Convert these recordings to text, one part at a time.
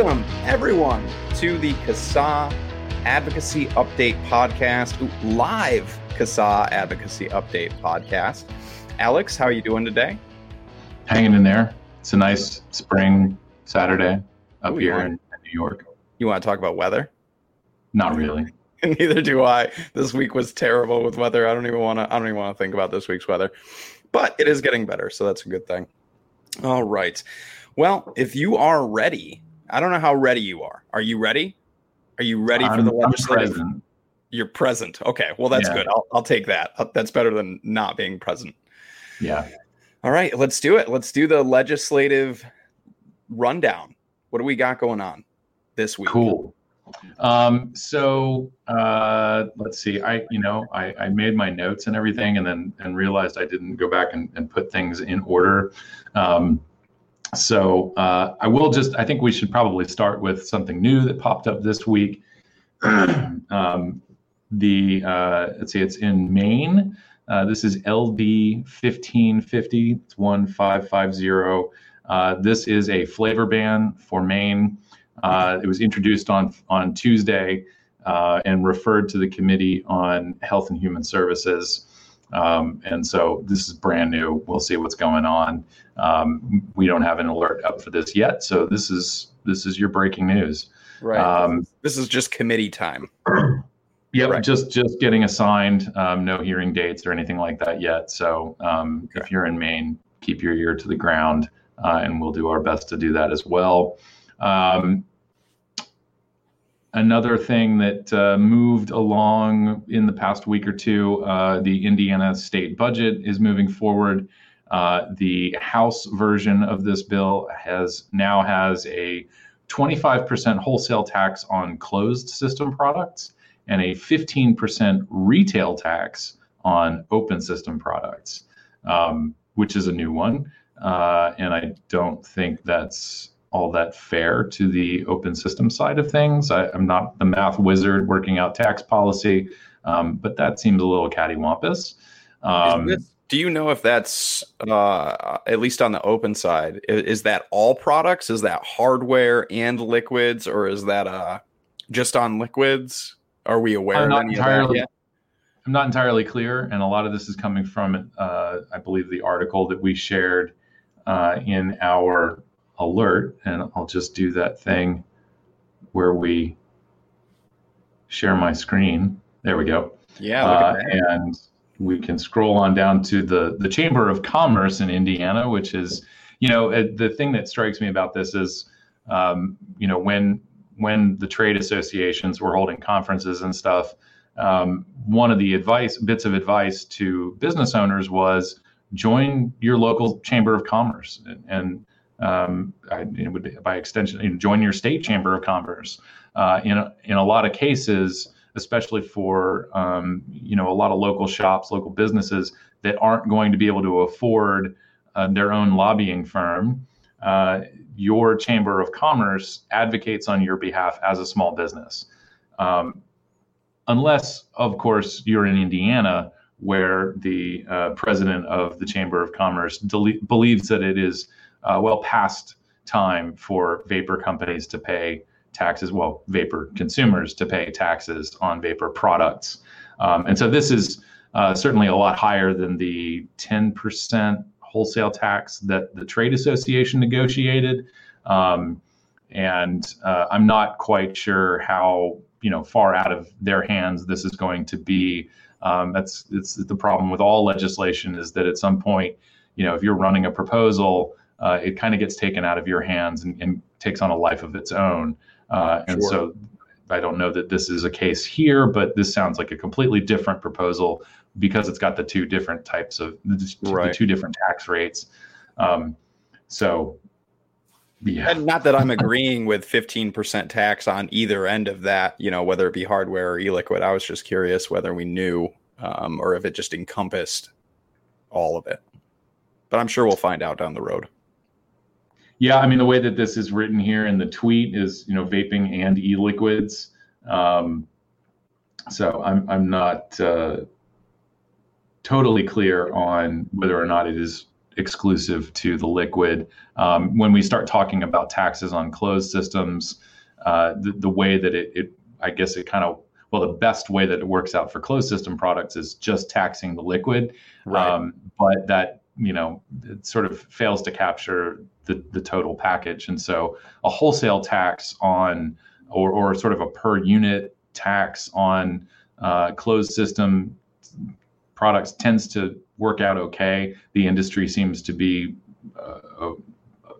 Welcome, everyone, to the CASAA Advocacy Update Podcast, live CASAA Advocacy Update Podcast. Alex, how are you doing today? Hanging in there. It's a nice spring Saturday up Ooh, here yeah. in New York. You want to talk about weather? Not really. Neither do I. This week was terrible with weather. I don't even want to. I don't even want to think about this week's weather, but it is getting better, so that's a good thing. All right. Well, if you are ready, I don't know how ready you are. Are you ready? Are you ready for I'm- the legislative? present. You're present. Okay. Well, that's Yeah. good. I'll, I'll take that. Uh, That's better than not being present. Yeah. All right. Let's do it. Let's do the legislative rundown. What do we got going on this week? Cool. Um, so uh, let's see. I, you know, I, I made my notes and everything, and then and realized I didn't go back and, and put things in order. Um, so uh, I will just. I think we should probably start with something new that popped up this week. um, the uh, let's see, it's in Maine. Uh, this is LD fifteen fifty. It's one five five zero. Uh, this is a flavor ban for Maine. Uh, it was introduced on on Tuesday uh, and referred to the Committee on Health and Human Services. Um, and so this is brand new. We'll see what's going on. Um, we don't have an alert up for this yet, so this is this is your breaking news. Right. Um, this is just committee time. Yeah, Right. just just getting assigned. Um, no hearing dates or anything like that yet. So um, Okay. if you're in Maine, keep your ear to the ground, uh, and we'll do our best to do that as well. Um, another thing that uh, moved along in the past week or two, uh, the Indiana state budget is moving forward. Uh, the House version of this bill has now has a 25% wholesale tax on closed system products and a 15% retail tax on open system products, um, which is a new one. Uh, and I don't think that's all that fair to the open system side of things. I, I'm not the math wizard working out tax policy, um, but that seems a little cattywampus. Um, this- do you know if that's uh, at least on the open side? i- Is, that all products? Is that hardware and liquids, or is that uh, just on liquids? Are we aware I'm of not any of that entirely. I'm not entirely clear, and a lot of this is coming from, uh, I believe, the article that we shared uh, in our alert. And I'll just do that thing where we share my screen. There we go. Yeah. Uh, and we can scroll on down to the the Chamber of Commerce in Indiana, which is, you know, uh, the thing that strikes me about this is, um, you know, when when the trade associations were holding conferences and stuff, um, one of the advice bits of advice to business owners was join your local chamber of commerce and. and um, I, would, by extension, you know, join your state chamber of commerce. Uh, in a, in a lot of cases, especially for um, you know a lot of local shops, local businesses that aren't going to be able to afford uh, their own lobbying firm. Uh, your chamber of commerce advocates on your behalf as a small business, um, unless, of course, you're in Indiana, where the uh, president of the chamber of commerce dele- believes that it is uh, well past time for vapor companies to pay taxes, well, vapor consumers to pay taxes on vapor products. Um, and so this is uh, certainly a lot higher than the 10% wholesale tax that the trade association negotiated. Um, and uh, I'm not quite sure how you know far out of their hands this is going to be. Um, that's it's the problem with all legislation is that at some point, you know, if you're running a proposal, uh, it kind of gets taken out of your hands and, and takes on a life of its own. Uh, and Sure. so I don't know that this is a case here, but this sounds like a completely different proposal because it's got the two different types of the, the two different tax rates. Um, so, yeah, And not that I'm agreeing with 15% tax on either end of that, you know, whether it be hardware or e-liquid. I was just curious whether we knew um, or if it just encompassed all of it. But I'm sure we'll find out down the road. Yeah, I mean the way that this is written here in the tweet is you know vaping and e-liquids. Um, so I'm I'm not uh, totally clear on whether or not it is exclusive to the liquid. Um, when we start talking about taxes on closed systems, uh, the, the way that it, it, I guess it kind of, well, the best way that it works out for closed system products is just taxing the liquid. Right. Um, but that, you know, it sort of fails to capture the, the total package. And so a wholesale tax on, or, or sort of a per unit tax on uh, closed system products tends to work out okay. The industry seems to be uh,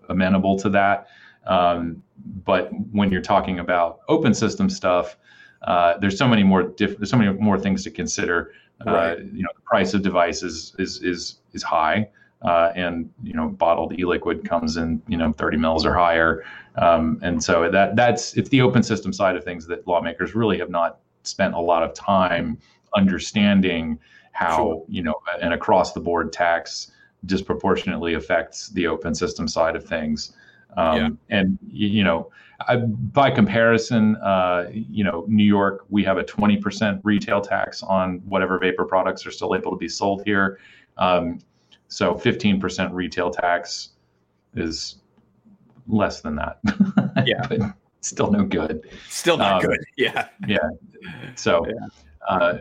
amenable to that. Um, but when you're talking about open system stuff, uh, there's so many more diff- there's so many more things to consider. Uh, right. you know, the price of devices is is is high, uh, and you know, bottled e-liquid comes in you know 30 mils or higher, um, and so that that's it's the open system side of things that lawmakers really have not spent a lot of time understanding how sure. you know an across the board tax disproportionately affects the open system side of things. Um, yeah. And you know, I, by comparison, uh, you know, New York, we have a 20% retail tax on whatever vapor products are still able to be sold here. Um, so 15% retail tax is less than that. Yeah. but still no good. Still not um, good. Yeah. Yeah. So yeah. Uh,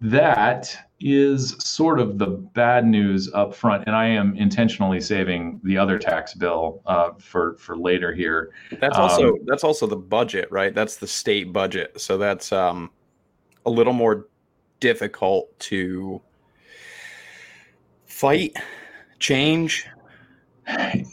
that is sort of the bad news up front, and I am intentionally saving the other tax bill uh, for for later here. That's also um, that's also the budget, right? That's the state budget, so that's um, a little more difficult to fight, change,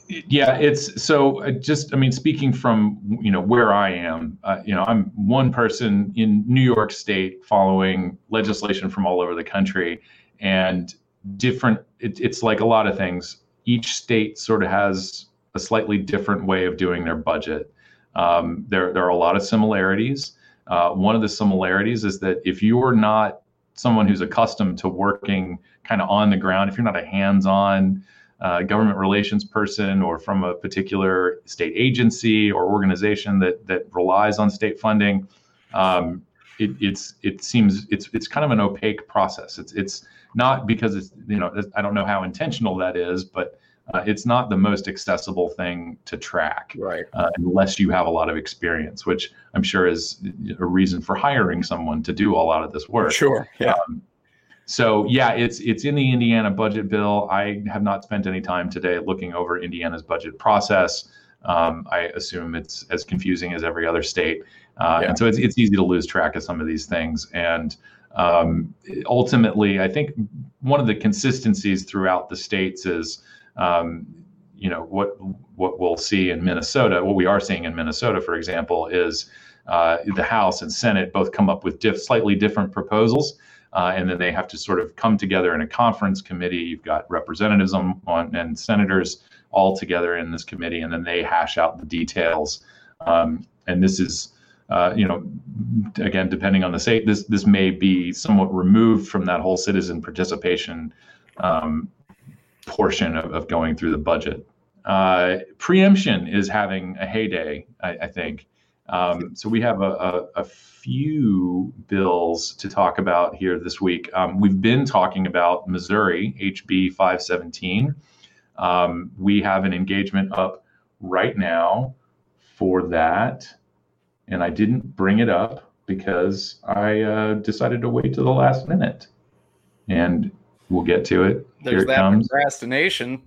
yeah, it's so uh, just, I mean, speaking from, you know, where I am, uh, you know, I'm one person in New York State following legislation from all over the country and different, it, it's like a lot of things. Each state sort of has a slightly different way of doing their budget. Um, there, there are a lot of similarities. Uh, one of the similarities is that if you're not someone who's accustomed to working kind of on the ground, if you're not a hands on, uh, government relations person or from a particular state agency or organization that that relies on state funding, um, it, it's it seems it's it's kind of an opaque process. It's it's not because it's you know I don't know how intentional that is, but uh, it's not the most accessible thing to track, right? Uh, unless you have a lot of experience, which I'm sure is a reason for hiring someone to do a lot of this work. Sure, yeah. Um, so yeah, it's it's in the Indiana budget bill. I have not spent any time today looking over Indiana's budget process. Um, I assume it's as confusing as every other state, uh, yeah. and so it's it's easy to lose track of some of these things. And um, ultimately, I think one of the consistencies throughout the states is, um, you know, what what we'll see in Minnesota, what we are seeing in Minnesota, for example, is uh, the House and Senate both come up with diff- slightly different proposals. Uh, and then they have to sort of come together in a conference committee. You've got representatives on, on, and senators all together in this committee, and then they hash out the details. Um, and this is, uh, you know, again, depending on the state, this this may be somewhat removed from that whole citizen participation um, portion of, of, going through the budget. Uh, preemption is having a heyday, I, I think. Um, so we have a, a, a, few bills to talk about here this week. Um, we've been talking about Missouri, HB 517. Um, we have an engagement up right now for that. And I didn't bring it up because I uh, decided to wait to the last minute. And we'll get to it. There's Here it that comes. procrastination.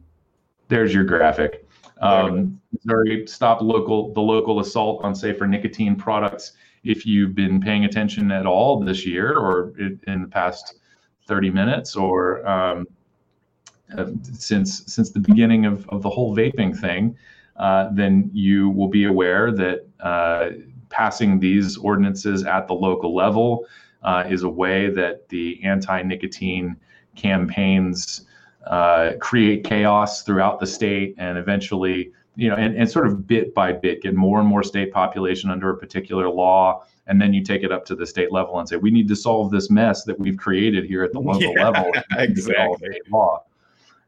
There's your graphic. Um, Missouri stopped local the local assault on safer nicotine products. If you've been paying attention at all this year or in the past 30 minutes or um, uh, since since the beginning of, of the whole vaping thing, uh, then you will be aware that uh, passing these ordinances at the local level uh, is a way that the anti-nicotine campaigns uh, create chaos throughout the state and eventually you know and, and sort of bit by bit get more and more state population under a particular law. And then you take it up to the state level and say we need to solve this mess that we've created here at the local yeah, level exactly. law.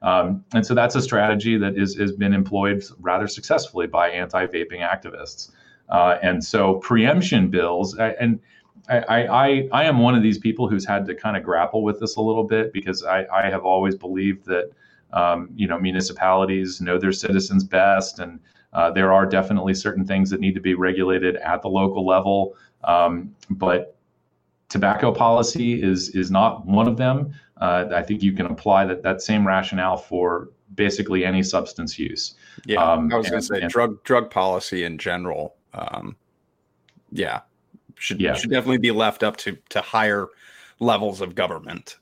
Um, and so that's a strategy that is has been employed rather successfully by anti-vaping activists. Uh, and so preemption bills and I, I, I am one of these people who's had to kind of grapple with this a little bit because I, I have always believed that um, you know, municipalities know their citizens best, and uh, there are definitely certain things that need to be regulated at the local level. Um, but tobacco policy is is not one of them. Uh, I think you can apply that that same rationale for basically any substance use. Yeah, um, I was going to say and, drug drug policy in general. Um, yeah, should yeah. should definitely be left up to to higher levels of government.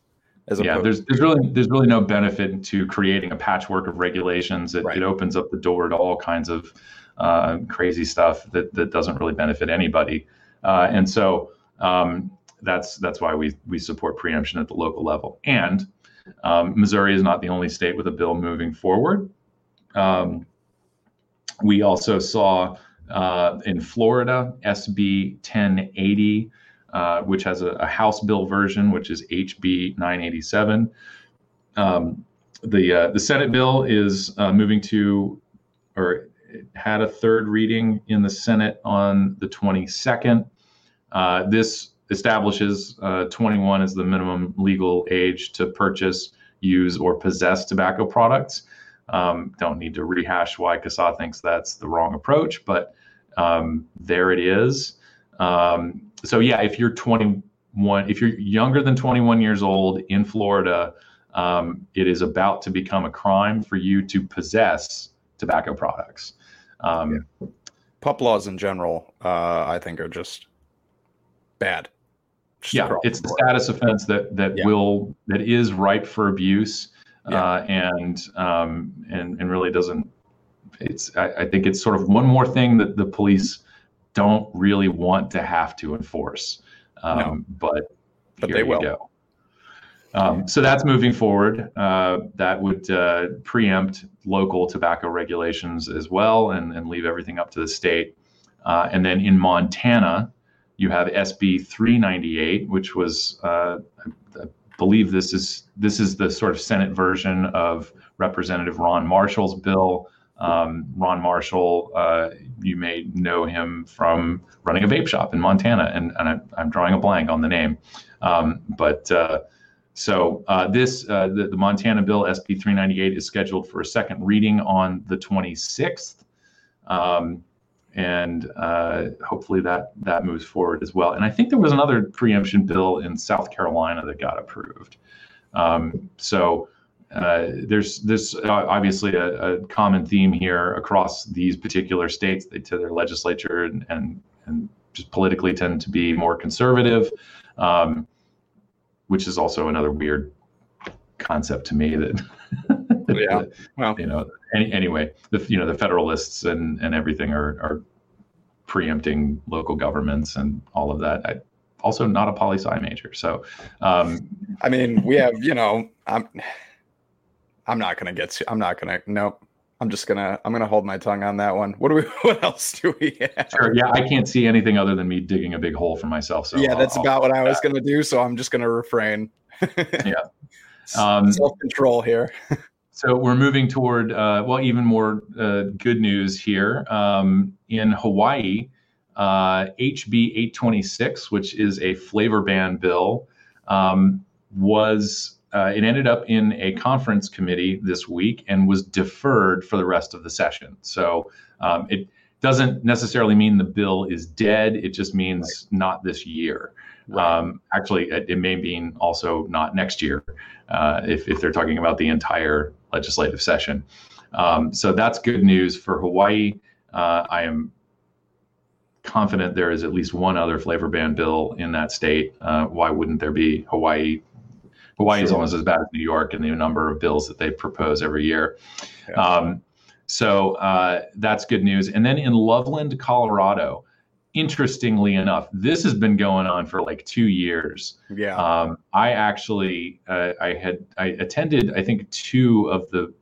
As yeah, there's there's really there's really no benefit to creating a patchwork of regulations. It, right. it opens up the door to all kinds of uh, crazy stuff that that doesn't really benefit anybody. Uh, and so um, that's that's why we we support preemption at the local level. And um, Missouri is not the only state with a bill moving forward. Um, we also saw uh, in Florida SB 1080, uh, which has a, a, House bill version, which is HB 987. Um, the uh, the Senate bill is uh, moving to, or had a third reading in the Senate on the 22nd. Uh, this establishes uh, 21 as the minimum legal age to purchase, use, or possess tobacco products. Um, don't need to rehash why CASAA thinks that's the wrong approach, but um, there it is. Um, so yeah, if you're 21, if you're younger than 21 years old in Florida, um, it is about to become a crime for you to possess tobacco products. Um, yeah. Pup laws in general, uh, I think, are just bad yeah, it's the status offense that that yeah. will that is ripe for abuse, yeah. uh, and um, and and really doesn't. It's I, I, think it's sort of one more thing that the police don't really want to have to enforce, um, no. but but they will. Go. Um, so that's moving forward. Uh, that would uh, preempt local tobacco regulations as well, and, and leave everything up to the state. Uh, and then in Montana, you have SB 398, which was, uh, I believe this is this is the sort of Senate version of Representative Ron Marshall's bill. Um, Ron Marshall, uh, you may know him from running a vape shop in Montana, and, and I, am drawing a blank on the name. Um, but uh, so uh, this, uh, the, the, Montana bill, SB 398, is scheduled for a second reading on the 26th. Um, and uh, hopefully that that moves forward as well. And I think there was another preemption bill in South Carolina that got approved. Um, so uh, there's this uh, obviously a, a, common theme here across these particular states. They to their legislature and, and and just politically tend to be more conservative, um, which is also another weird concept to me that yeah. Well, you know, any, anyway, the you know the Federalists and and everything are are preempting local governments and all of that. I, also not a poli sci major, so um, I mean, we have you know, I'm I'm not gonna get to, I'm not gonna nope. I'm just gonna I'm gonna hold my tongue on that one. What do we? What else do we have? Sure. Yeah, I can't see anything other than me digging a big hole for myself. So yeah, that's I'll, about I'll what I was gonna do. So I'm just gonna refrain. yeah. Um, Self control here. So we're moving toward, uh, well, even more uh, good news here. Um, in Hawaii, uh, HB 826, which is a flavor ban bill, um, was uh, it ended up in a conference committee this week and was deferred for the rest of the session. So um, it doesn't necessarily mean the bill is dead. It just means right. not this year. Right. Um, actually, it, it, may mean also not next year uh, if, if they're talking about the entire legislative session. Um, so that's good news for Hawaii. Uh, I am confident there is at least one other flavor ban bill in that state. Uh, why wouldn't there be? Hawaii Hawaii sure. is almost as bad as New York in the number of bills that they propose every year. Yeah. Um, so uh, that's good news. And then in Loveland, Colorado, interestingly enough, this has been going on for like two years. Yeah. Um, I actually, uh, I had, I attended, I think two of the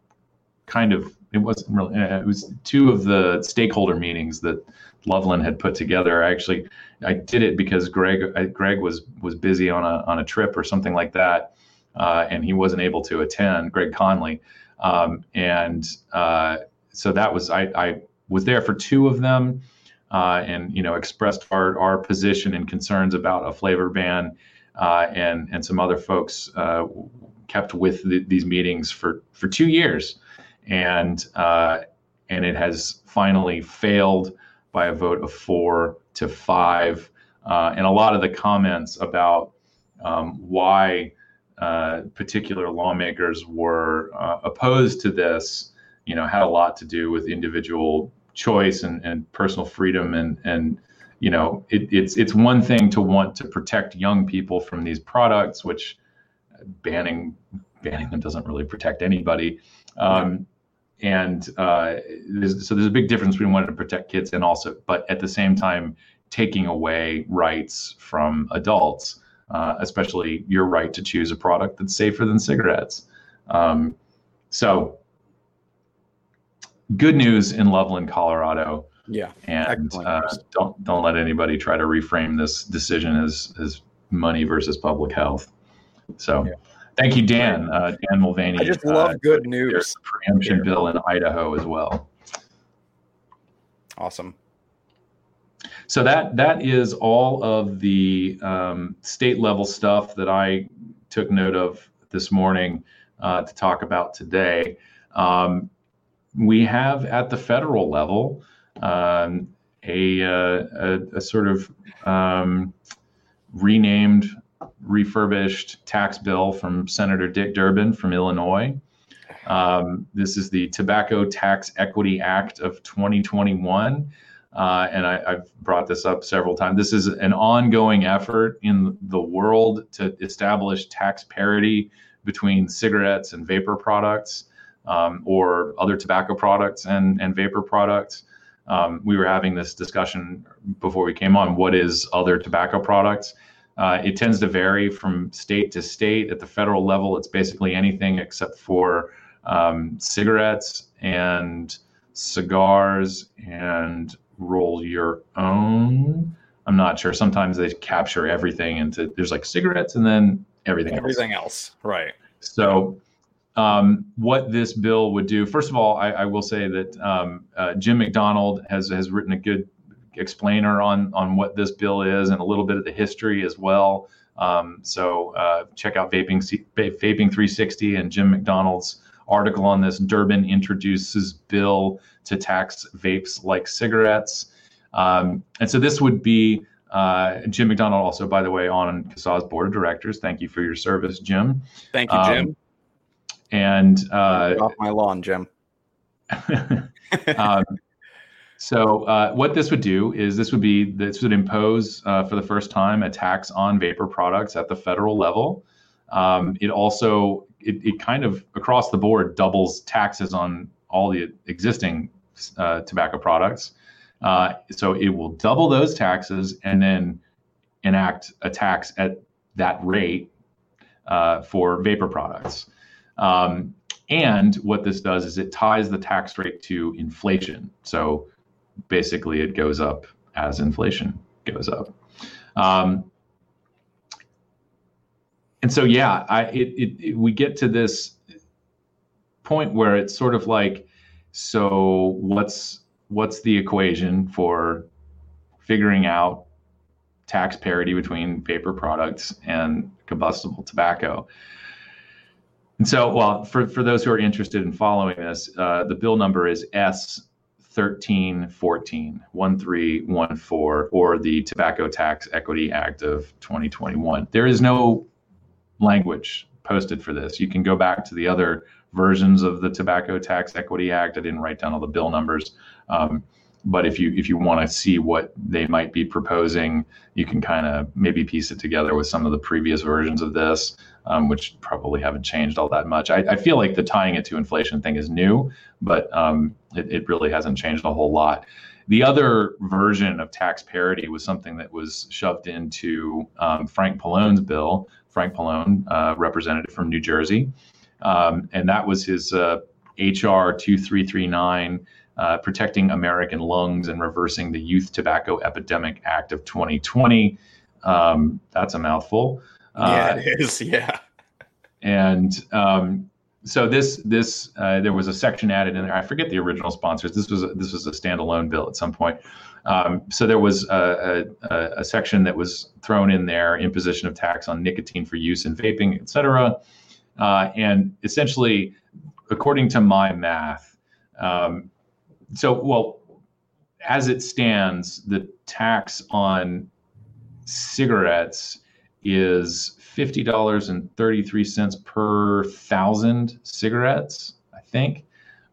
kind of, it wasn't really, uh, it was two of the stakeholder meetings that Loveland had put together. I actually, I did it because Greg, I, Greg was was busy on a on a trip or something like that, uh, and he wasn't able to attend. Greg Conley, um, and uh, so that was I, I was there for two of them uh, and you know expressed our, our position and concerns about a flavor ban, uh, and and some other folks uh, kept with the, these meetings for for two years, and and it has finally failed by a vote of four to five. Uh, and a lot of the comments about um, why uh, particular lawmakers were uh, opposed to this, you know, had a lot to do with individual choice and, and personal freedom and and you know it, it's it's one thing to want to protect young people from these products, which banning banning them doesn't really protect anybody. Um, and uh, there's, so there's a big difference between wanting to protect kids and also, but at the same time, taking away rights from adults, uh, especially your right to choose a product that's safer than cigarettes. Um, so, good news in Loveland, Colorado. Yeah, and uh, don't don't let anybody try to reframe this decision as as money versus public health. So. Yeah. Thank you, Dan. Uh, Dan Mulvaney. I just love uh, good news. There's a preemption bill in Idaho as well. Awesome. So that that is all of the um, state level stuff that I took note of this morning uh, to talk about today. Um, we have at the federal level um, a, uh, a, a, sort of um, renamed refurbished tax bill from Senator Dick Durbin from Illinois. Um, this is the Tobacco Tax Equity Act of 2021. Uh, and I, have brought this up several times. This is an ongoing effort in the world to establish tax parity between cigarettes and vapor products um, or other tobacco products and, and vapor products. Um, we were having this discussion before we came on what is other tobacco products uh, it tends to vary from state to state. At the federal level, it's basically anything except for um, cigarettes and cigars and roll your own. I'm not sure. Sometimes they capture everything into there's like cigarettes and then everything everything else. else. Right. So um, what this bill would do, first of all, I, I will say that um, uh, Jim McDonald has has written a good explainer on on what this bill is and a little bit of the history as well. Um, so uh, check out vaping Vaping360 and Jim McDonald's article on this. Durbin introduces bill to tax vapes like cigarettes, um, and so this would be. Uh, Jim McDonald, also, by the way, on CASAA's board of directors. Thank you for your service, Jim. Thank you, Jim. Um, and uh, off my lawn, Jim. um, so uh, what this would do is this would be this would impose uh, for the first time a tax on vapor products at the federal level. Um, it also it, it, kind of across the board doubles taxes on all the existing uh, tobacco products. Uh, so it will double those taxes and then enact a tax at that rate uh, for vapor products. Um, and what this does is it ties the tax rate to inflation. So basically it goes up as inflation goes up. Um, and so, yeah, I, it, it, it, we get to this point where it's sort of like, so what's what's the equation for figuring out tax parity between vapor products and combustible tobacco? And so, well, for, for those who are interested in following this, uh, the bill number is S 1314, 1314, or the Tobacco Tax Equity Act of 2021. There is no language posted for this. You can go back to the other versions of the Tobacco Tax Equity Act. I didn't write down all the bill numbers. Um, but if you if you want to see what they might be proposing, you can kind of maybe piece it together with some of the previous versions of this, um, which probably haven't changed all that much. I, I, feel like the tying it to inflation thing is new, but um, it, it really hasn't changed a whole lot. The other version of tax parity was something that was shoved into um, Frank Pallone's bill. Frank Pallone, uh, representative from New Jersey, um, and that was his uh, HR 2339 uh, Protecting American Lungs and Reversing the Youth Tobacco Epidemic Act of 2020. Um, that's a mouthful. Uh, yeah, it is. Yeah. And um, so this this uh, there was a section added in there. I forget the original sponsors. This was a, this was a standalone bill at some point. Um, so there was a, a, a, section that was thrown in there: imposition of tax on nicotine for use in vaping, et cetera. Uh, and essentially, according to my math, um, so well, as it stands, the tax on cigarettes is fifty dollars and thirty three cents per thousand cigarettes, I think,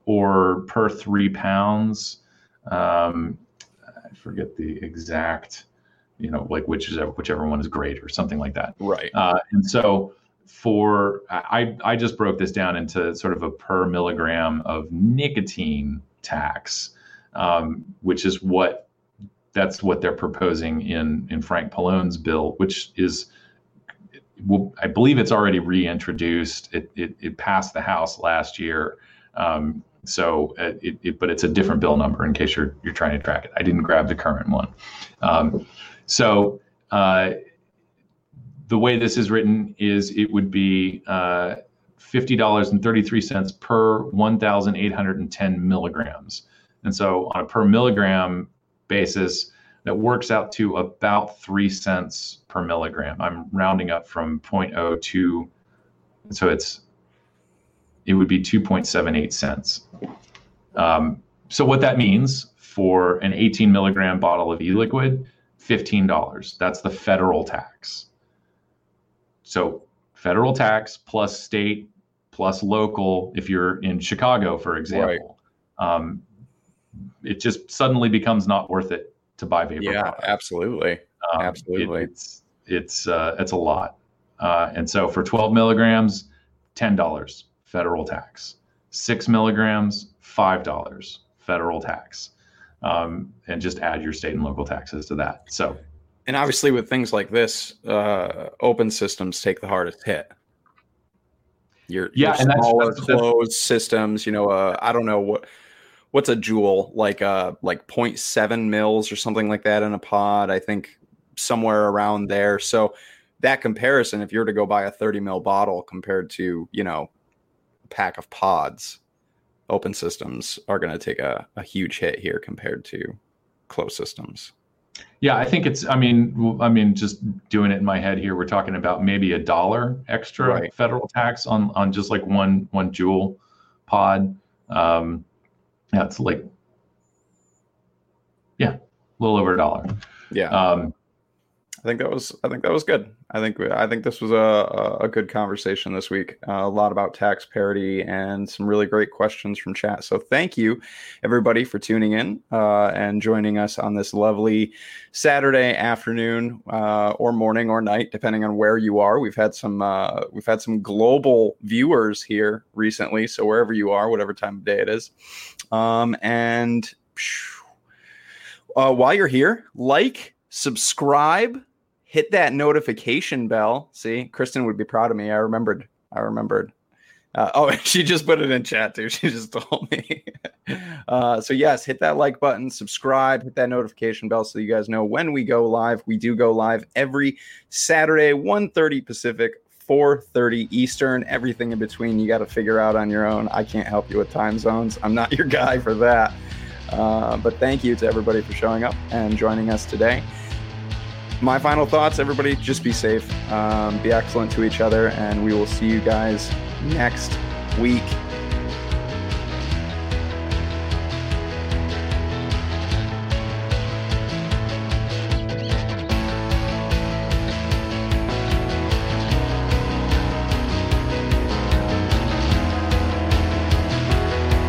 or per three pounds. Um, I forget the exact, you know, like whichever whichever one is great or something like that. Right. Uh, and so for I I just broke this down into sort of a per milligram of nicotine tax, um, which is what that's what they're proposing in in Frank Pallone's bill, which is I believe it's already reintroduced. It, it, it passed the House last year. Um, so, uh, it, it, but it's a different bill number in case you're you're trying to track it. I didn't grab the current one. Um, so, uh, the way this is written is it would be uh, fifty dollars and thirty three cents per one thousand eight hundred and ten milligrams, and so on a per milligram basis, that works out to about three cents per milligram. I'm rounding up from 0.02, so it's it would be 2.78 cents. Um, so what that means for an 18 milligram bottle of e-liquid, $15. That's the federal tax. So federal tax plus state plus local. If you're in Chicago, for example, right. um, it just suddenly becomes not worth it to buy vapor. Yeah, products. absolutely, um, absolutely. It, it's it's uh, it's a lot, uh, and so for 12 milligrams, ten dollars federal tax. Six milligrams, five dollars federal tax, um, and just add your state and local taxes to that. So, and obviously with things like this, uh, open systems take the hardest hit. Your, yeah, your smaller that's, that's, closed that's, systems, you know, uh, I don't know what what's a JUUL? Like uh like 0.7 mils or something like that in a pod i think somewhere around there. So that comparison if you're to go buy a 30 mil bottle compared to you know a pack of pods open systems are going to take a, a huge hit here compared to closed systems. Yeah i think it's i mean i mean just doing it in my head here we're talking about maybe a dollar extra right. federal tax on on just like one one JUUL pod. Um yeah, it's like, yeah, a little over a dollar. Yeah. Um, I think that was I think that was good. I think I think this was a a good conversation this week. Uh, a lot about tax parity and some really great questions from chat. So thank you everybody for tuning in uh, and joining us on this lovely Saturday afternoon uh, or morning or night, depending on where you are. We've had some uh, we've had some global viewers here recently. So wherever you are, whatever time of day it is, um, and. Uh, while you're here, like, subscribe, hit that notification bell. See, Kristen would be proud of me. I remembered. I remembered. Uh, oh, she just put it in chat too. She just told me. uh, so yes, hit that like button, subscribe, hit that notification bell so you guys know when we go live. We do go live every Saturday, 1.30 Pacific, 4.30 Eastern. Everything in between you got to figure out on your own. I can't help you with time zones. I'm not your guy for that. Uh, but thank you to everybody for showing up and joining us today my final thoughts everybody just be safe um, be excellent to each other and we will see you guys next week